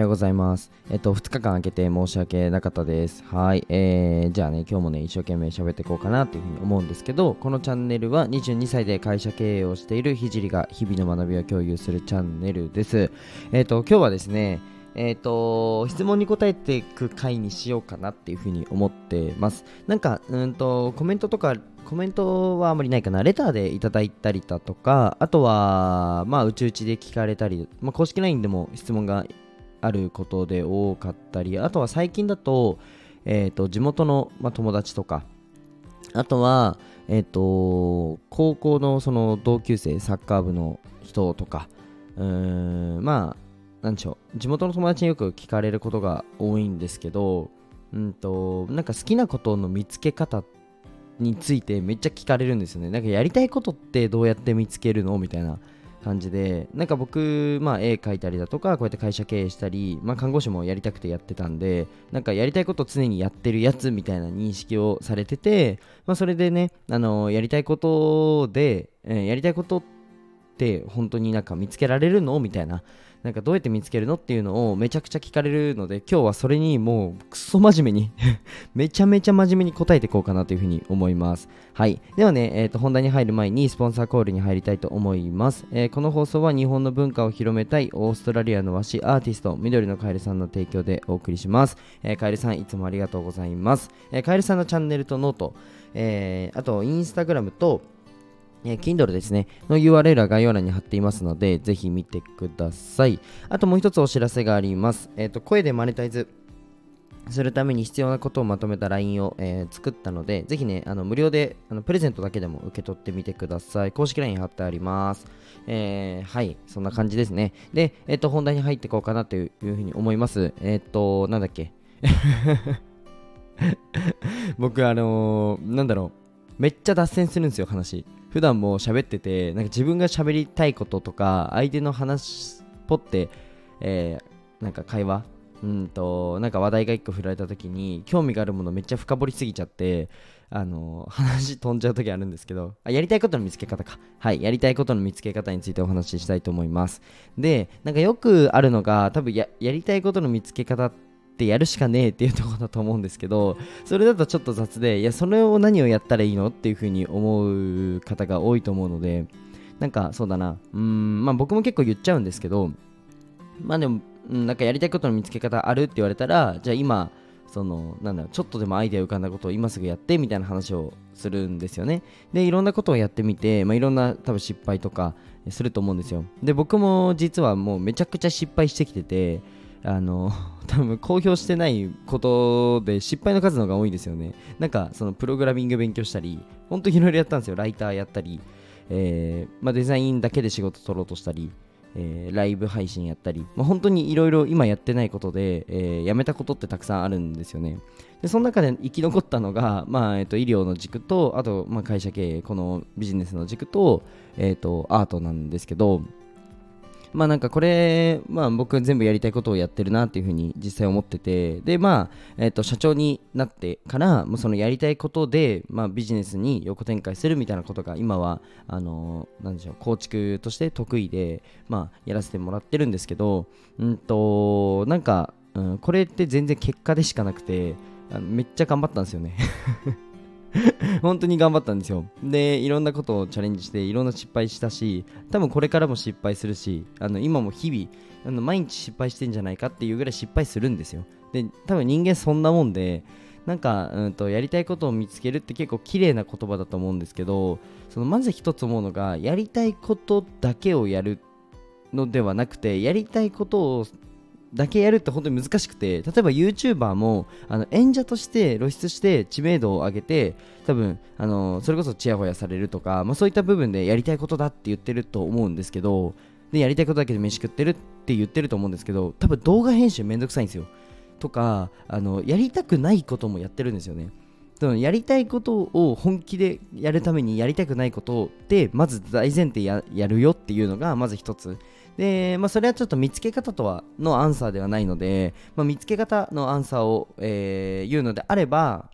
ようございます。えっと、2日間空けて申し訳なかったです。はい。えー、じゃあね、今日もね、一生懸命喋っていこうかなっていうふうに思うんですけど、このチャンネルは22歳で会社経営をしているひじりが日々の学びを共有するチャンネルです。えっと、今日はですね、えっ、と、質問に答えていく回にしようかなっていうふうに思ってます。なんか、うんと、コメントとか、コメントはあまりないかな。レターでいただいたりだとか、あとは、まあ、うちうちで聞かれたり、まあ、公式 LINE でも質問があることで多かったり、あとは最近だと、えっ、ー、と、地元の、まあ、友達とか、あとは、えっ、ー、と、高校のその同級生、サッカー部の人とか、うーん、まあ、なんでしょう、地元の友達によく聞かれることが多いんですけど、うんと、なんか好きなことの見つけ方についてめっちゃ聞かれるんですよね。なんかやりたいことってどうやって見つけるの？みたいな。感じでなんか僕、まあ、絵描いたりだとかこうやって会社経営したり、まあ、看護師もやりたくてやってたんでなんかやりたいこと常にやってるやつみたいな認識をされてて、まあ、それでねあのやりたいことで、えー、やりたいことって本当になんか見つけられるの？みたいななんかどうやって見つけるのっていうのをめちゃくちゃ聞かれるので今日はそれにもうクソ真面目に めちゃめちゃ真面目に答えていこうかなというふうに思います。はい。ではね、えーと、本題に入る前にスポンサーコールに入りたいと思います、えー、この放送は日本の文化を広めたいオーストラリアの和紙アーティスト緑のカエルさんの提供でお送りします、えー、カエルさんいつもありがとうございます、えー、カエルさんのチャンネルと note、えー、あとインスタグラムとえー、Kindle ですね、の URL は概要欄に貼っていますので、ぜひ見てください。あともう一つお知らせがあります。えっ、ー、と、声でマネタイズするために必要なことをまとめた LINE を、えー、作ったので、ぜひね、あの無料であのプレゼントだけでも受け取ってみてください。公式 LINE 貼ってあります。えー、はい、そんな感じですね。で、えっ、ー、と、本題に入っていこうかなというふうに思います。えっ、と、なんだっけ 僕、あのなんだろう、めっちゃ脱線するんですよ、話。普段も喋っててなんか自分が喋りたいこととか相手の話っぽって、えー、なんか会話うんとなんか話題が1個振られた時に興味があるものめっちゃ深掘りすぎちゃってあの話飛んじゃう時あるんですけどあやりたいことの見つけ方か。はいやりたいことの見つけ方についてお話ししたいと思います。でなんかよくあるのが多分ややりたいことの見つけ方ってってやるしかねえっていうところだと思うんですけどそれだとちょっと雑でいやそれを何をやったらいいのっていうふうに思う方が多いと思うのでなんかそうだな。うんまあ僕も結構言っちゃうんですけどまあでもなんかやりたいことの見つけ方あるって言われたらじゃあ今そのなんだろうちょっとでもアイデア浮かんだことを今すぐやってみたいな話をするんですよね。でいろんなことをやってみて、まあ、いろんな多分失敗とかすると思うんですよ。で僕も実はもうめちゃくちゃ失敗してきててあの 多分公表してないことで失敗の数の方が多いんですよね。なんかそのプログラミング勉強したり本当にいろいろやったんですよ。ライターやったり、えー、まあ、デザインだけで仕事取ろうとしたり、えー、ライブ配信やったり、まあ、本当にいろいろ今やってないことで、えー、やめたことってたくさんあるんですよね。でその中で生き残ったのが、まあえーと、医療の軸とあと、まあ、会社経営このビジネスの軸と,、えーとアートなんですけどまあなんかこれ、まあ僕全部やりたいことをやってるなっていうふうに実際思ってて、でまあ、えっ、ー、と社長になってから、もうそのやりたいことで、まあビジネスに横展開するみたいなことが今は、あのー、なんでしょう、構築として得意で、まあやらせてもらってるんですけど、うんと、なんか、うん、これって全然結果でしかなくて、めっちゃ頑張ったんですよね。本当に頑張ったんですよ。で、いろんなことをチャレンジして、いろんな失敗したし、多分これからも失敗するし、あの今も日々、あの毎日失敗してんじゃないかっていうぐらい失敗するんですよ。で、多分人間そんなもんで、なんか、うんと、やりたいことを見つけるって結構綺麗な言葉だと思うんですけど、そのまず一つ思うのが、やりたいことだけをやるのではなくて、やりたいことをだけやるって本当に難しくて例えば YouTuber もあの演者として露出して知名度を上げて多分あのそれこそちやほやされるとか、まあ、そういった部分でやりたいことだって言ってると思うんですけどでやりたいことだけで飯食ってるって言ってると思うんですけど多分動画編集めんどくさいんですよ。とかあのやりたくないこともやってるんですよね。そのやりたいことを本気でやるためにやりたくないことでまず大前提やるよっていうのがまず一つ。で、まあ、それはちょっと見つけ方とはのアンサーではないので、まあ、見つけ方のアンサーを、えー、言うのであれば、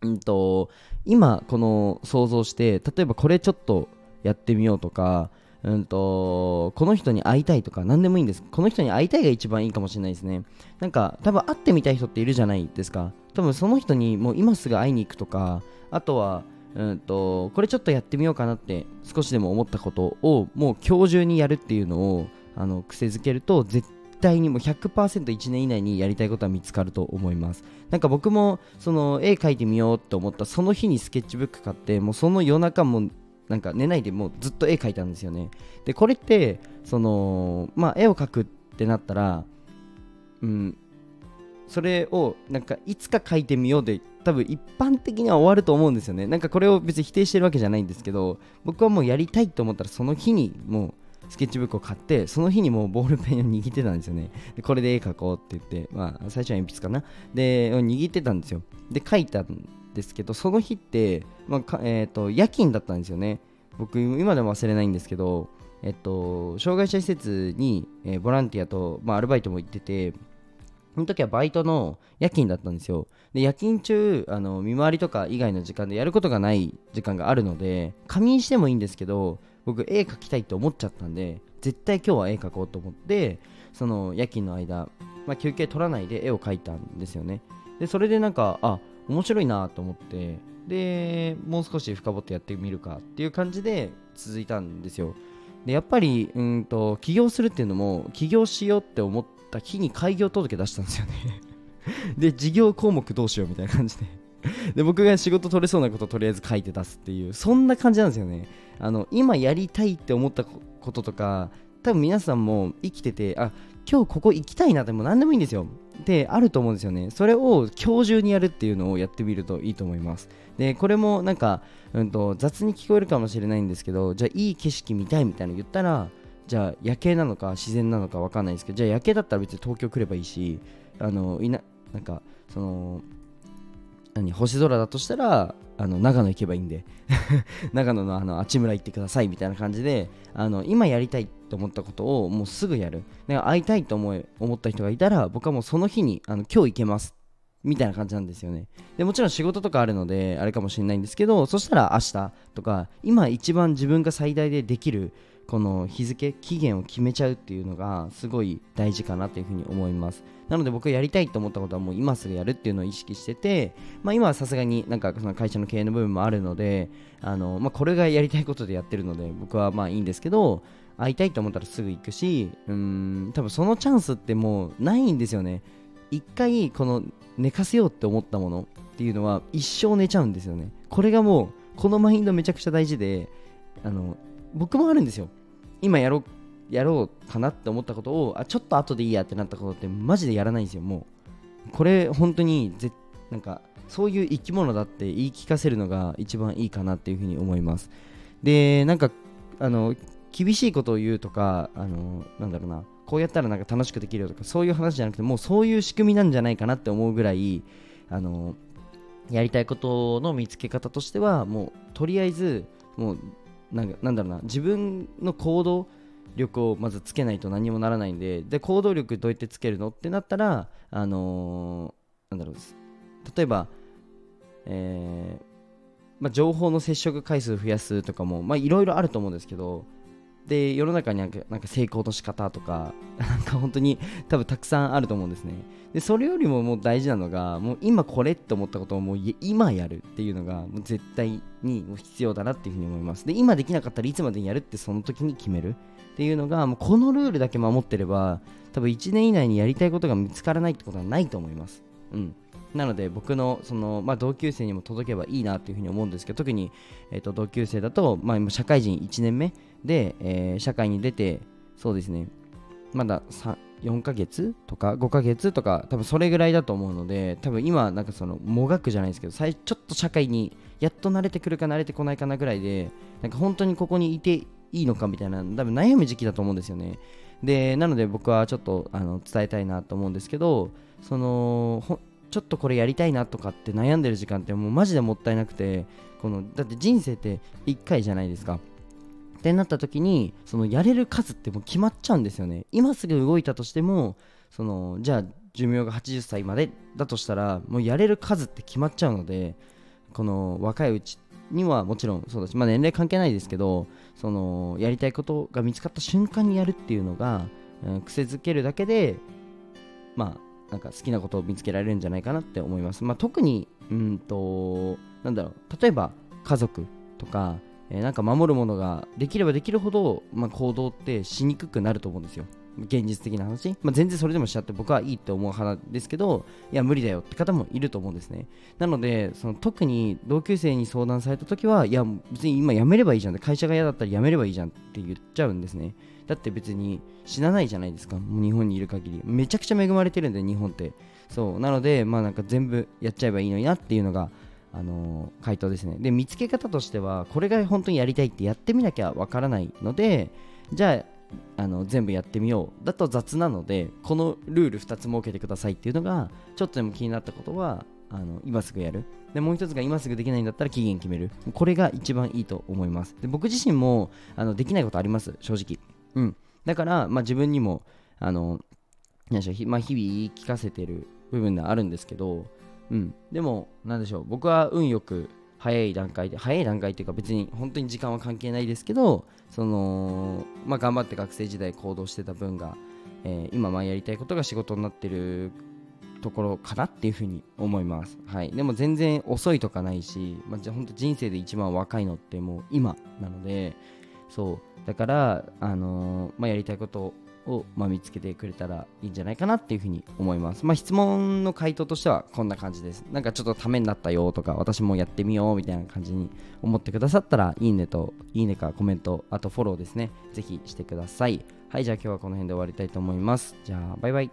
うんと、今この想像して例えばこれちょっとやってみようとか、うんと、この人に会いたいとか何でもいいんです。この人に会いたいが一番いいかもしれないですね。なんか多分会ってみたい人っているじゃないですか。多分その人にもう今すぐ会いに行くとか、あとは、うんと、これちょっとやってみようかなって少しでも思ったことをもう今日中にやるっていうのをあの癖づけると絶対にもう 100%1 年以内にやりたいことは見つかると思います。なんか僕もその絵描いてみようと思ったその日にスケッチブック買ってもうその夜中もなんか寝ないでもうずっと絵描いたんですよね。でこれってそのまあ絵を描くってなったらうんそれをなんかいつか書いてみようで多分一般的には終わると思うんですよね。なんかこれを別に否定してるわけじゃないんですけど僕はもうやりたいと思ったらその日にもうスケッチブックを買ってその日にもうボールペンを握ってたんですよね。でこれで絵描こうって言ってまあ最初は鉛筆かな。で握ってたんですよ。で書いたんですけどその日って、まあえーと、夜勤だったんですよね。僕今でも忘れないんですけどえっと、障害者施設に、えー、ボランティアと、まあ、アルバイトも行っててその時はバイトの夜勤だったんですよ。で、夜勤中、あの見回りとか以外の時間でやることがない時間があるので、仮眠してもいいんですけど、僕、絵描きたいって思っちゃったんで、絶対今日は絵描こうと思って、その夜勤の間、まあ、休憩取らないで絵を描いたんですよね。で、それでなんか、あ、面白いなと思って、で、もう少し深掘ってやってみるかっていう感じで続いたんですよ。で、やっぱり、うんと、起業するっていうのも、起業しようって思っった日に開業届出したんですよね。で事業項目どうしようみたいな感じで。で僕が仕事取れそうなことをとりあえず書いて出すっていうそんな感じなんですよね。あの今やりたいって思ったこととか多分皆さんも生きててあ今日ここ行きたいなでも何でもいいんですよ。であると思うんですよね。それを今日中にやるっていうのをやってみるといいと思います。でこれもなんか、うんと雑に聞こえるかもしれないんですけどじゃあいい景色見たいみたいなの言ったらじゃあ夜景なのか自然なのか分かんないですけどじゃあ夜景だったら別に東京来ればいいしあのいななんかその何星空だとしたらあの長野行けばいいんで 長野のあのあちむら行ってくださいみたいな感じであの今やりたいと思ったことをもうすぐやる。だか会いたいと思い思った人がいたら僕はもうその日にあの今日行けますみたいな感じなんですよね。でもちろん仕事とかあるのであれかもしれないんですけどそしたら明日とか今一番自分が最大でできるこの日付期限を決めちゃうっていうのがすごい大事かなというふうに思います。なので僕がやりたいと思ったことはもう今すぐやるっていうのを意識してて、まあ、今はさすがになんかその会社の経営の部分もあるのであの、まあ、これがやりたいことでやってるので僕はまあいいんですけど会いたいと思ったらすぐ行くしうん多分そのチャンスってもうないんですよね。一回この寝かせようって思ったものっていうのは一生寝ちゃうんですよね。これがもうこのマインドめちゃくちゃ大事であの僕もあるんですよ。今やろうやろうかなって思ったことをあちょっと後でいいやってなったことってマジでやらないんですよもう。これ本当にぜなんかそういう生き物だって言い聞かせるのが一番いいかなっていうふうに思います。でなんかあの厳しいことを言うとかあのなんだろうな。こうやったらなんか楽しくできるよとかそういう話じゃなくてもうそういう仕組みなんじゃないかなって思うぐらいあのやりたいことの見つけ方としてはもうとりあえずもうなんなんだろうな自分の行動力をまずつけないと何もならないんでで行動力どうやってつけるのってなったらあのー、なんだろう例えば、えーまあ、情報の接触回数増やすとかもいろいろあると思うんですけどで世の中になんかなんか成功の仕方とか なんか本当に多分たくさんあると思うんですね。でそれよりももう大事なのがもう今これって思ったことをもう今やるっていうのがもう絶対に必要だなっていうふうに思います。で今できなかったらいつまでにやるってその時に決めるっていうのがもうこのルールだけ守ってれば多分1年以内にやりたいことが見つからないってことはないと思います。うん。なので僕のその、まあ、同級生にも届けばいいなというふうに思うんですけど特に、えー、と同級生だと、まあ、今社会人1年目で、えー、社会に出てそうですねまだ4ヶ月とか5ヶ月とか多分それぐらいだと思うので多分今なんかそのもがくじゃないですけど最ちょっと社会にやっと慣れてくるか慣れてこないかなぐらいでなんか本当にここにいていいのかみたいな多分悩む時期だと思うんですよね。でなので僕はちょっとあの伝えたいなと思うんですけどそのちょっとこれやりたいなとかって悩んでる時間ってもうマジでもったいなくてこのだって人生って1回じゃないですか。ってなった時にそのやれる数ってもう決まっちゃうんですよね。今すぐ動いたとしてもそのじゃあ寿命が80歳までだとしたらもうやれる数って決まっちゃうのでこの若いうちにはもちろんそうだし、まあ、年齢関係ないですけどそのやりたいことが見つかった瞬間にやるっていうのが、うん、癖づけるだけでまあなんか好きなことを見つけられるんじゃないかなって思います、まあ、特にうんとなんだろう例えば家族とか、え、なんか守るものができればできるほど、まあ、行動ってしにくくなると思うんですよ。現実的な話、まあ、全然それでもしちゃって僕はいいって思う派ですけどいや無理だよって方もいると思うんですね。なのでその特に同級生に相談された時はいや別に今辞めればいいじゃん会社が嫌だったら辞めればいいじゃんって言っちゃうんですね。だって別に死なないじゃないですか。もう日本にいる限り。めちゃくちゃ恵まれてるんで日本って。そう。なのでまあなんか全部やっちゃえばいいのになっていうのがあの、回答ですね。で見つけ方としてはこれが本当にやりたいってやってみなきゃわからないのでじゃああの全部やってみよう。だと雑なのでこのルール2つ設けてくださいっていうのがちょっとでも気になったことはあの今すぐやる。でもう一つが今すぐできないんだったら期限決める。これが一番いいと思います。で僕自身もあのできないことあります。正直。うん。だから、まあ、自分にもあの何でしょう、まあ、日々言い聞かせてる部分であるんですけどうん。でも何でしょう。僕は運よく早い段階で早い段階っていうか別に本当に時間は関係ないですけどその、まあ、頑張って学生時代行動してた分が、えー、今まやりたいことが仕事になってるところかなっていうふうに思います、はい、でも全然遅いとかないし、まあ、じゃ本当人生で一番若いのってもう今なのでそう。だから、あのー、まあ、やりたいことを、まあ、見つけてくれたらいいんじゃないかなっていうふうに思います。まあ、質問の回答としてはこんな感じです。なんかちょっとためになったよとか、私もやってみようみたいな感じに思ってくださったら、いいねと、いいねかコメント、あとフォローですね。ぜひしてください。はい、じゃあ今日はこの辺で終わりたいと思います。じゃあ、バイバイ。